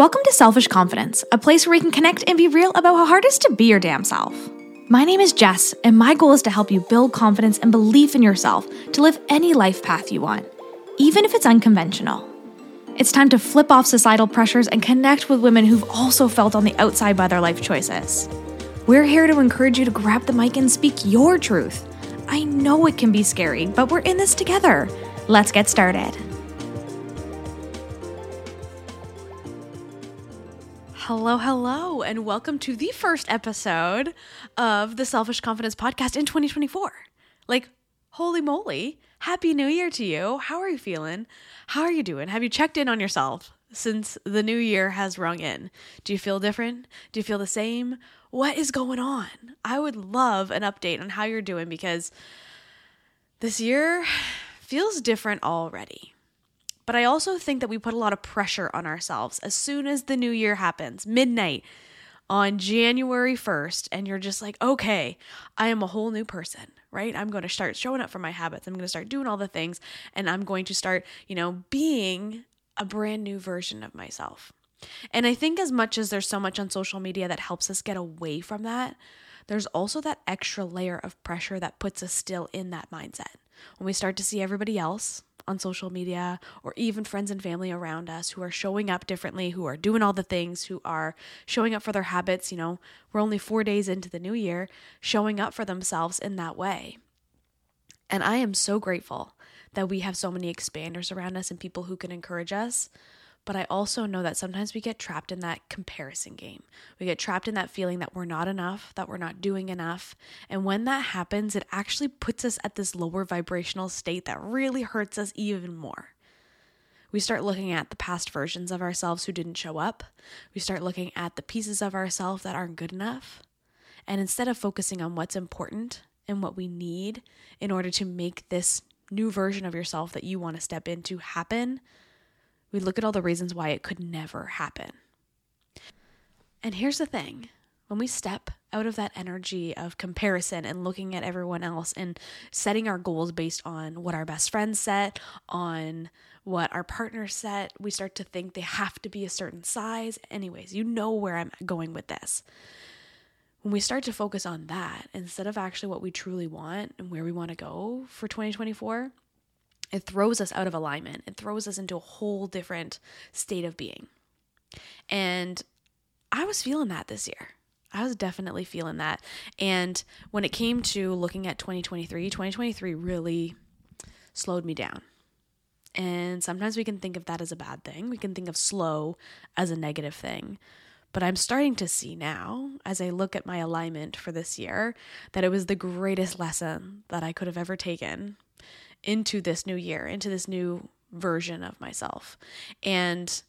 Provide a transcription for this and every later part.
Welcome to Selfish Confidence, a place where we can connect and be real about how hard it is to be your damn self. My name is Jess, and my goal is to help you build confidence and belief in yourself to live any life path you want, even if it's unconventional. It's time to flip off societal pressures and connect with women who've also felt on the outside by their life choices. We're here to encourage you to grab the mic and speak your truth. I know it can be scary, but we're in this together. Let's get started. Hello, hello, and welcome to the first episode of the Selfish Confidence Podcast in 2024. Like, holy moly, happy new year to you. How are you feeling? How are you doing? Have you checked in on yourself since the new year has rung in? Do you feel different? Do you feel the same? What is going on? I would love an update on how you're doing because this year feels different already. But I also think that we put a lot of pressure on ourselves as soon as the new year happens, midnight on January 1st, and you're just like, okay, I am a whole new person, right? I'm going to start showing up for my habits. I'm going to start doing all the things, and I'm going to start, you know, being a brand new version of myself. And I think as much as there's so much on social media that helps us get away from that, there's also that extra layer of pressure that puts us still in that mindset. When we start to see everybody else on social media or even friends and family around us who are showing up differently, who are doing all the things, who are showing up for their habits. You know, we're only four days into the new year, showing up for themselves in that way. And I am so grateful that we have so many expanders around us and people who can encourage us. But I also know that sometimes we get trapped in that comparison game. We get trapped in that feeling that we're not enough, that we're not doing enough. And when that happens, it actually puts us at this lower vibrational state that really hurts us even more. We start looking at the past versions of ourselves who didn't show up. We start looking at the pieces of ourselves that aren't good enough. And instead of focusing on what's important and what we need in order to make this new version of yourself that you want to step into happen, we look at all the reasons why it could never happen. And here's the thing when we step out of that energy of comparison and looking at everyone else and setting our goals based on what our best friends set, on what our partners set, we start to think they have to be a certain size. Anyways, you know where I'm going with this. When we start to focus on that instead of actually what we truly want and where we want to go for 2024, it throws us out of alignment. It throws us into a whole different state of being. And I was feeling that this year. I was definitely feeling that. And when it came to looking at 2023, 2023 really slowed me down. And sometimes we can think of that as a bad thing. We can think of slow as a negative thing. But I'm starting to see now, as I look at my alignment for this year, that it was the greatest lesson that I could have ever taken into this new year, into this new version of myself. And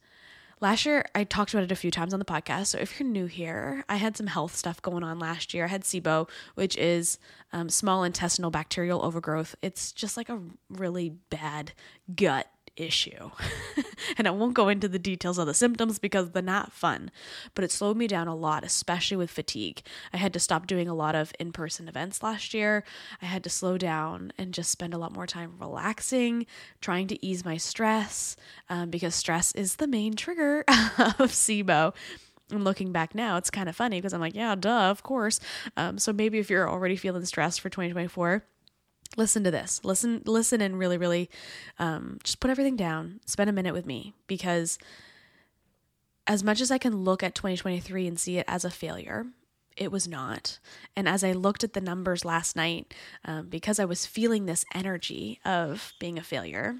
last year, I talked about it a few times on the podcast. So if you're new here, I had some health stuff going on last year. I had SIBO, which is um, small intestinal bacterial overgrowth. It's just like a really bad gut issue. and I won't go into the details of the symptoms because they're not fun, but it slowed me down a lot, especially with fatigue. I had to stop doing a lot of in person events last year. I had to slow down and just spend a lot more time relaxing, trying to ease my stress, um, because stress is the main trigger of SIBO. And looking back now, it's kind of funny because I'm like, yeah, duh, of course. Um, so maybe if you're already feeling stressed for 2024, listen to this. Listen listen and really really um, just put everything down. Spend a minute with me because as much as i can look at 2023 and see it as a failure it was not. And as i looked at the numbers last night um, because i was feeling this energy of being a failure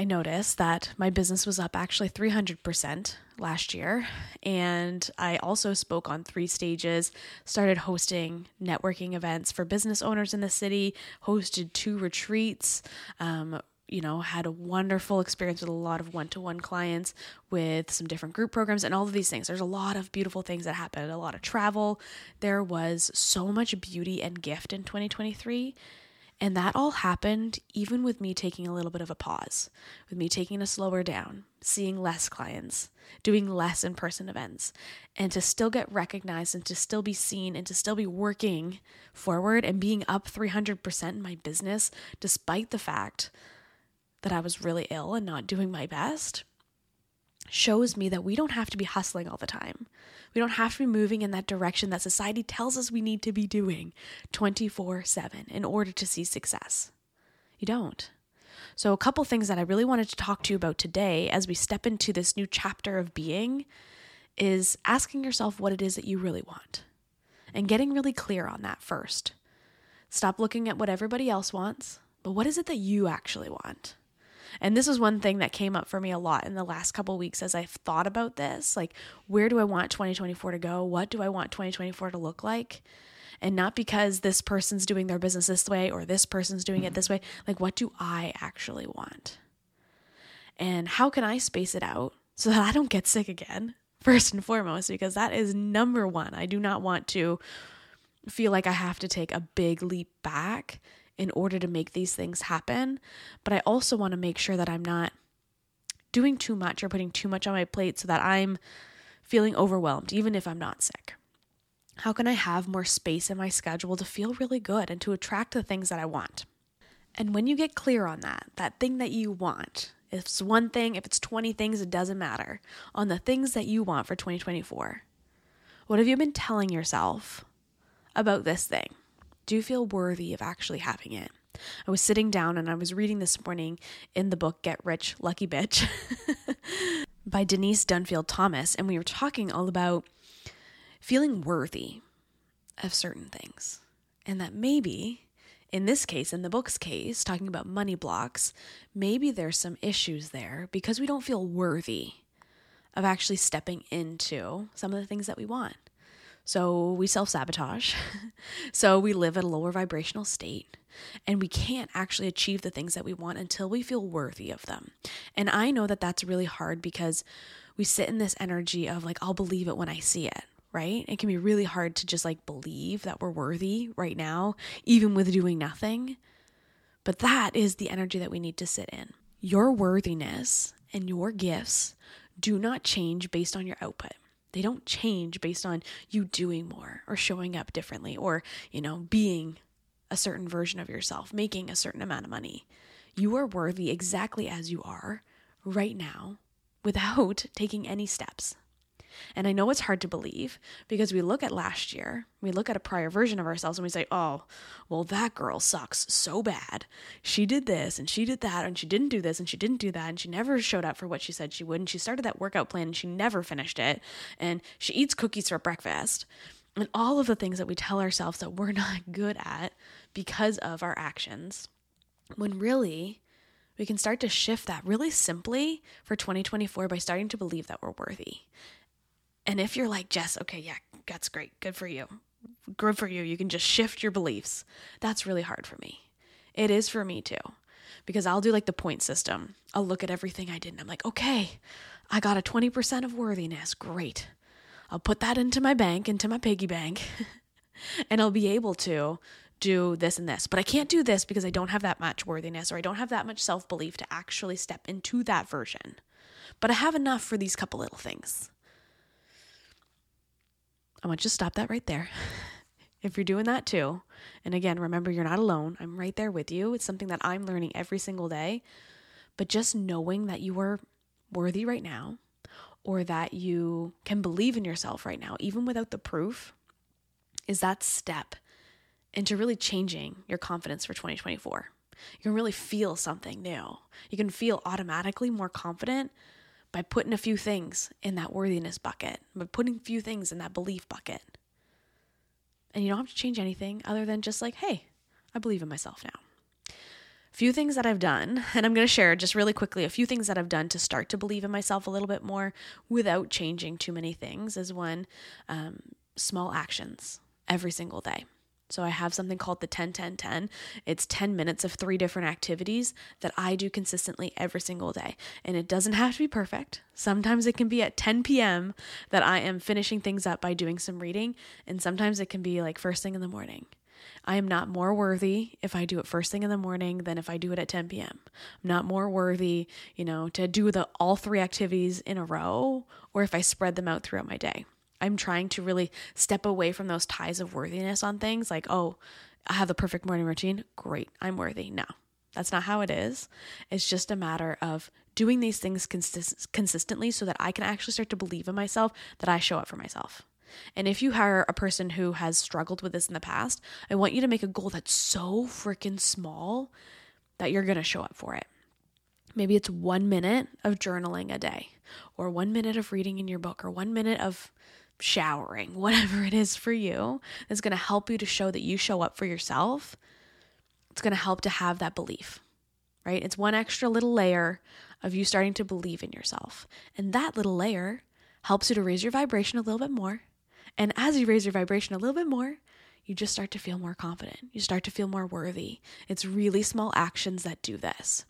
I noticed that my business was up actually 300% last year. And I also spoke on three stages, started hosting networking events for business owners in the city, hosted two retreats. Um, you know, had a wonderful experience with a lot of one to one clients with some different group programs and all of these things. There's a lot of beautiful things that happened, a lot of travel. There was so much beauty and gift in 2023. And that all happened even with me taking a little bit of a pause, with me taking a slower down, seeing less clients, doing less in person events, and to still get recognized and to still be seen and to still be working forward and being up 300% in my business, despite the fact that I was really ill and not doing my best. Shows me that we don't have to be hustling all the time. We don't have to be moving in that direction that society tells us we need to be doing 24 7 in order to see success. You don't. So, a couple things that I really wanted to talk to you about today as we step into this new chapter of being is asking yourself what it is that you really want and getting really clear on that first. Stop looking at what everybody else wants, but what is it that you actually want? And this is one thing that came up for me a lot in the last couple weeks as I've thought about this. Like, where do I want 2024 to go? What do I want 2024 to look like? and not because this person's doing their business this way or this person's doing it this way. Like, what do I actually want? And how can I space it out so that I don't get sick again? First and foremost, because that is number one. I do not want to feel like I have to take a big leap back in order to make these things happen. But I also want to make sure that I'm not doing too much or putting too much on my plate so that I'm feeling overwhelmed, even if I'm not sick. How can I have more space in my schedule to feel really good and to attract the things that I want? And when you get clear on that, that thing that you want, if it's one thing, if it's 20 things, it doesn't matter, on the things that you want for 2024, what have you been telling yourself about this thing? Do feel worthy of actually having it? I was sitting down and I was reading this morning in the book Get Rich, Lucky Bitch by Denise Duffield Thomas, and we were talking all about feeling worthy of certain things. And that maybe, in this case, in the book's case, talking about money blocks, maybe there's some issues there because we don't feel worthy of actually stepping into some of the things that we want. So we self sabotage. so we live at a lower vibrational state. And we can't actually achieve the things that we want until we feel worthy of them. And I know that that's really hard because we sit in this energy of like, I'll believe it when I see it right? It can be really hard to just like believe that we're worthy right now, even with doing nothing. But that is the energy that we need to sit in. Your worthiness and your gifts do not change based on your output. They don't change based on you doing more or showing up differently or, you know, being a certain version of yourself, making a certain amount of money. You are worthy exactly as you are right now without taking any steps. And I know it's hard to believe because we look at last year, we look at a prior version of ourselves and we say, oh, well, that girl sucks so bad. She did this and she did that and she didn't do this and she didn't do that and she never showed up for what she said she would. And she started that workout plan and she never finished it. And she eats cookies for breakfast. And all of the things that we tell ourselves that we're not good at because of our actions. When really, we can start to shift that really simply for 2024 by starting to believe that we're worthy and if you're like, Jess, okay, yeah, that's great. Good for you. Good for you. You can just shift your beliefs. That's really hard for me. It is for me too. Because I'll do like the point system. I'll look at everything I did and I'm like, okay, I got a 20% of worthiness. Great. I'll put that into my bank, into my piggy bank, and I'll be able to do this and this. But I can't do this because I don't have that much worthiness or I don't have that much self belief to actually step into that version. But I have enough for these couple little things. I want you to stop that right there. if you're doing that too, and again, remember you're not alone. I'm right there with you. It's something that I'm learning every single day. But just knowing that you are worthy right now, or that you can believe in yourself right now, even without the proof, is that step into really changing your confidence for 2024. You can really feel something new. You can feel automatically more confident by putting a few things in that worthiness bucket, by putting a few things in that belief bucket. And you don't have to change anything other than just like, hey, I believe in myself now. A few things that I've done, and I'm going to share just really quickly a few things that I've done to start to believe in myself a little bit more without changing too many things, is one, um, small actions every single day. So I have something called the 10 10 10. It's 10 minutes of three different activities that I do consistently every single day. And it doesn't have to be perfect. Sometimes it can be at 10 p.m. that I am finishing things up by doing some reading, and sometimes it can be like first thing in the morning. I am not more worthy if I do it first thing in the morning than if I do it at 10 p.m. I'm not more worthy, you know, to do the all three activities in a row or if I spread them out throughout my day. I'm trying to really step away from those ties of worthiness on things like, oh, I have the perfect morning routine. Great, I'm worthy. No, that's not how it is. It's just a matter of doing these things consist- consistently so that I can actually start to believe in myself that I show up for myself. And if you hire a person who has struggled with this in the past, I want you to make a goal that's so freaking small that you're going to show up for it. Maybe it's one minute of journaling a day, or one minute of reading in your book, or one minute of showering, whatever it is for you, is going to help you to show that you show up for yourself. It's going to help to have that belief, right? It's one extra little layer of you starting to believe in yourself. And that little layer helps you to raise your vibration a little bit more. And as you raise your vibration a little bit more, you just start to feel more confident. You start to feel more worthy. It's really small actions that do this.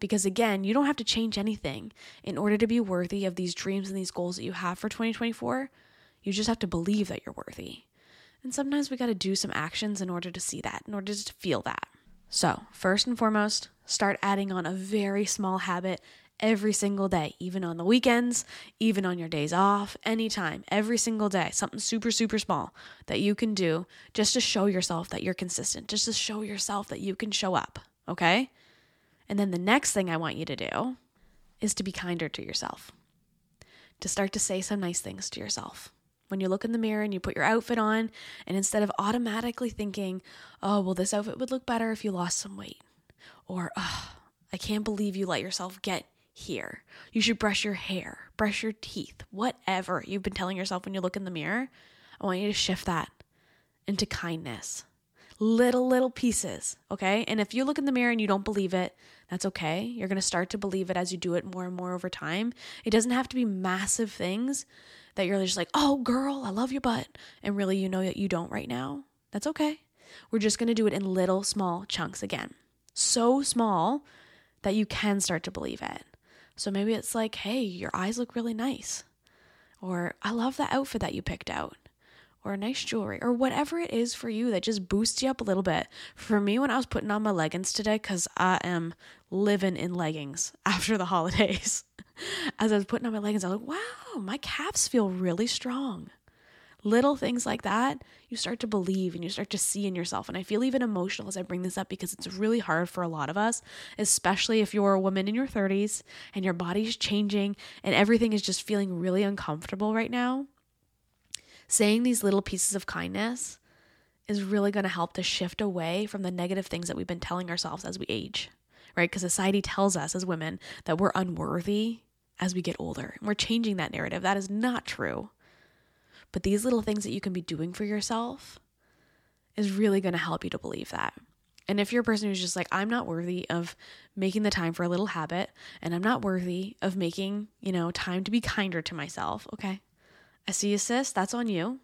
Because again, you don't have to change anything in order to be worthy of these dreams and these goals that you have for 2024. You just have to believe that you're worthy. And sometimes we got to do some actions in order to see that, in order to feel that. So, first and foremost, start adding on a very small habit every single day, even on the weekends, even on your days off, anytime, every single day, something super, super small that you can do just to show yourself that you're consistent, just to show yourself that you can show up. Okay. And then the next thing I want you to do is to be kinder to yourself, to start to say some nice things to yourself. When you look in the mirror and you put your outfit on, and instead of automatically thinking, oh, well, this outfit would look better if you lost some weight, or, oh, I can't believe you let yourself get here. You should brush your hair, brush your teeth, whatever you've been telling yourself when you look in the mirror. I want you to shift that into kindness. Little, little pieces, okay? And if you look in the mirror and you don't believe it, that's okay. You're to start to believe it as you do it more and more over time. It doesn't have to be massive things that you're just like, oh, girl, I love your butt. And really, you know that you don't right now. That's okay. We're just going to do it in little, small chunks again. So small that you can start to believe it. So maybe it's like, hey, your eyes look really nice. Or I love that outfit that you picked out. Or nice jewelry, or whatever it is for you that just boosts you up a little bit. For me, when I was putting on my leggings today, because I am living in leggings after the holidays, as I was putting on my leggings, I was like, wow, my calves feel really strong little things like that, you start to believe and you start to see in yourself. And I feel even emotional as I bring this up because it's really hard for a lot of us, especially if you're a woman in your 30s and your body's changing and everything is just feeling really uncomfortable right now. Saying these little pieces of kindness is really going to help to shift away from the negative things that we've been telling ourselves as we age, right? Because society tells us as women that we're unworthy as we get older. And we're changing that narrative. That is not true. But these little things that you can be doing for yourself is really going to help you to believe that. And if you're a person who's just like, I'm not worthy of making the time for a little habit, and I'm not worthy of making, you know, time to be kinder to myself, okay. I see you, sis. That's on you.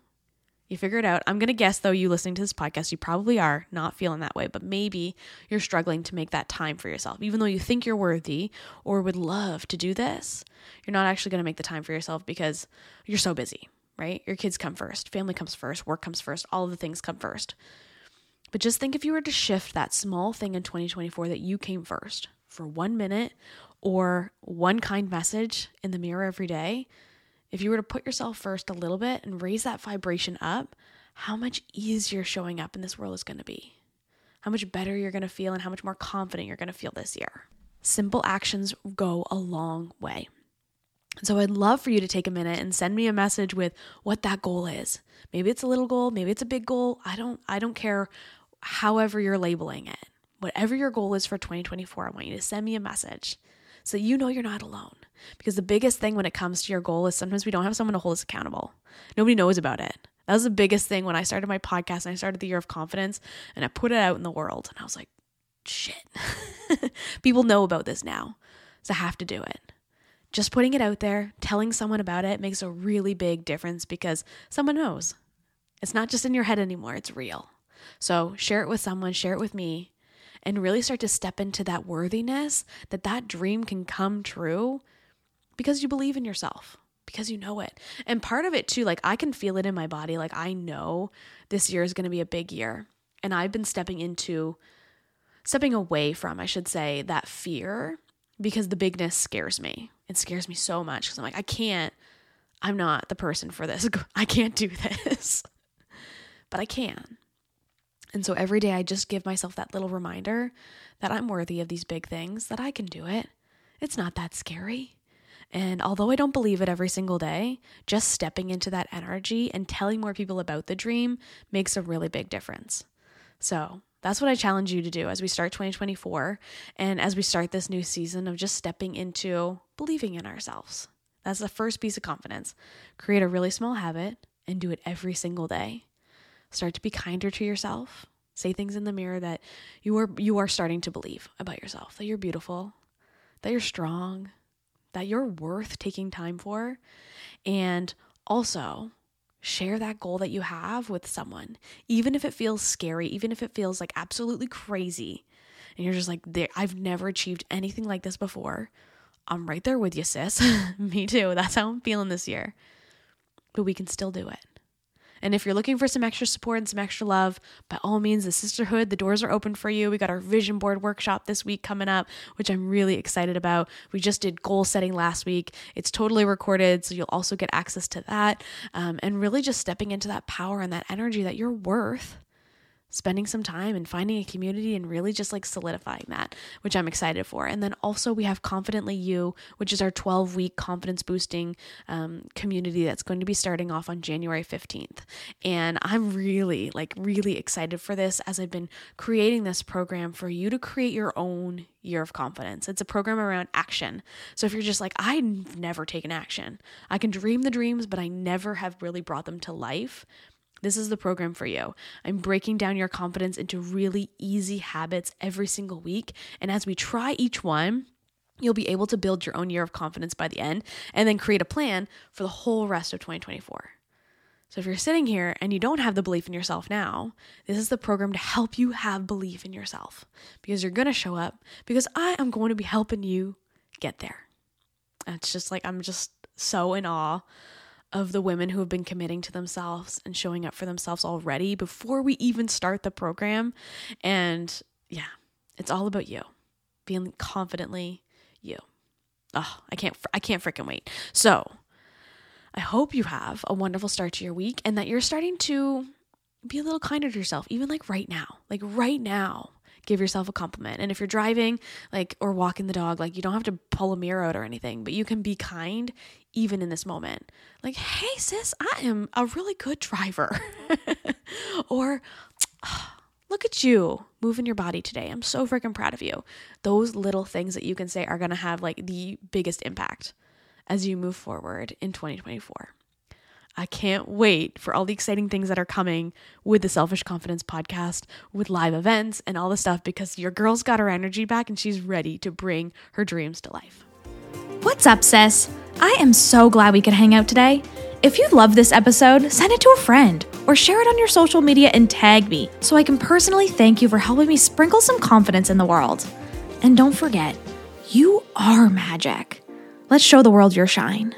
You figure it out. I'm going to guess, though, you listening to this podcast, you probably are not feeling that way, but maybe you're struggling to make that time for yourself. Even though you think you're worthy or would love to do this, you're not actually going to make the time for yourself because you're so busy, right? Your kids come first, family comes first, work comes first, all of the things come first. But just think if you were to shift that small thing in 2024 that you came first for one minute or one kind message in the mirror every day, if you were to put yourself first a little bit and raise that vibration up, how much easier showing up in this world is going to be. How much better you're going to feel and how much more confident you're going to feel this year. Simple actions go a long way. So I'd love for you to take a minute and send me a message with what that goal is. Maybe it's a little goal, maybe it's a big goal. I don't I don't care however you're labeling it. Whatever your goal is for 2024, I want you to send me a message so you know you're not alone. Because the biggest thing when it comes to your goal is sometimes we don't have someone to hold us accountable. Nobody knows about it. That was the biggest thing when I started my podcast and I started the year of confidence and I put it out in the world and I was like, shit. People know about this now. So I have to do it just putting it out there, telling someone about it makes a really big difference because someone knows. It's not just in your head anymore, it's real. So share it with someone, share it with me, and really start to step into that worthiness that that dream can come true because you believe in yourself, because you know it. And part of it too, like I can feel it in my body. Like I know this year is going to be a big year. And I've been stepping into, stepping away from, I should say, that fear because the bigness scares me. It scares me so much because I'm like, I can't, I'm not the person for this. I can't do this. but I can. And so every day I just give myself that little reminder that I'm worthy of these big things, that I can do it. It's not that scary. And although I don't believe it every single day, just stepping into that energy and telling more people about the dream makes a really big difference. So that's what I challenge you to do as we start 2024 and as we start this new season of just stepping into believing in ourselves. That's the first piece of confidence. Create a really small habit and do it every single day. Start to be kinder to yourself. Say things in the mirror that you are you are starting to believe about yourself, that you're beautiful, that you're strong, that you're worth taking time for. And also, share that goal that you have with someone, even if it feels scary, even if it feels like absolutely crazy. And you're just like, I've never achieved anything like this before. I'm right there with you, sis. Me too. That's how I'm feeling this year. But we can still do it. And if you're looking for some extra support and some extra love, by all means, the sisterhood, the doors are open for you. We got our vision board workshop this week coming up, which I'm really excited about. We just did goal setting last week. It's totally recorded, so you'll also get access to that. Um, and really just stepping into that power and that energy that you're worth spending some time and finding a community and really just like solidifying that, which I'm excited for. And then also, we have Confidently You, which is our 12 week confidence boosting um, community that's going to be starting off on January 15th. And I'm really, like, really excited for this as I've been creating this program for you to create your own year of confidence. It's a program around action. So if you're just like, I've never taken action, I can dream the dreams, but I never have really brought them to life. This is the program for you. I'm breaking down your confidence into really easy habits every single week. And as we try each one, you'll be able to build your own year of confidence by the end and then create a plan for the whole rest of 2024. So if you're sitting here and you don't have the belief in yourself now, this is the program to help you have belief in yourself because you're going to show up because I am going to be helping you get there. It's just like I'm just so in awe of the women who have been committing to themselves and showing up for themselves already before we even start the program. And yeah, it's all about you being confidently you. Oh, I can't, I can't freaking wait. So I hope you have a wonderful start to your week and that you're starting to be a little kinder to yourself, even like right now, like right now give yourself a compliment. And if you're driving, like, or walking the dog, like, you don't have to pull a mirror out or anything, but you can be kind even in this moment. Like, hey, sis, I am a really good driver. or, ah, look at you moving your body today. I'm so freaking proud of you. Those little things that you can say are going to have like the biggest impact as you move forward in 2024. I can't wait for all the exciting things that are coming with the Selfish Confidence podcast, with live events and all the stuff because your girl's got her energy back and she's ready to bring her dreams to life. What's up, sis? I am so glad we could hang out today. If you love this episode, send it to a friend or share it on your social media and tag me so I can personally thank you for helping me sprinkle some confidence in the world. And don't forget, you are magic. Let's show the world your shine.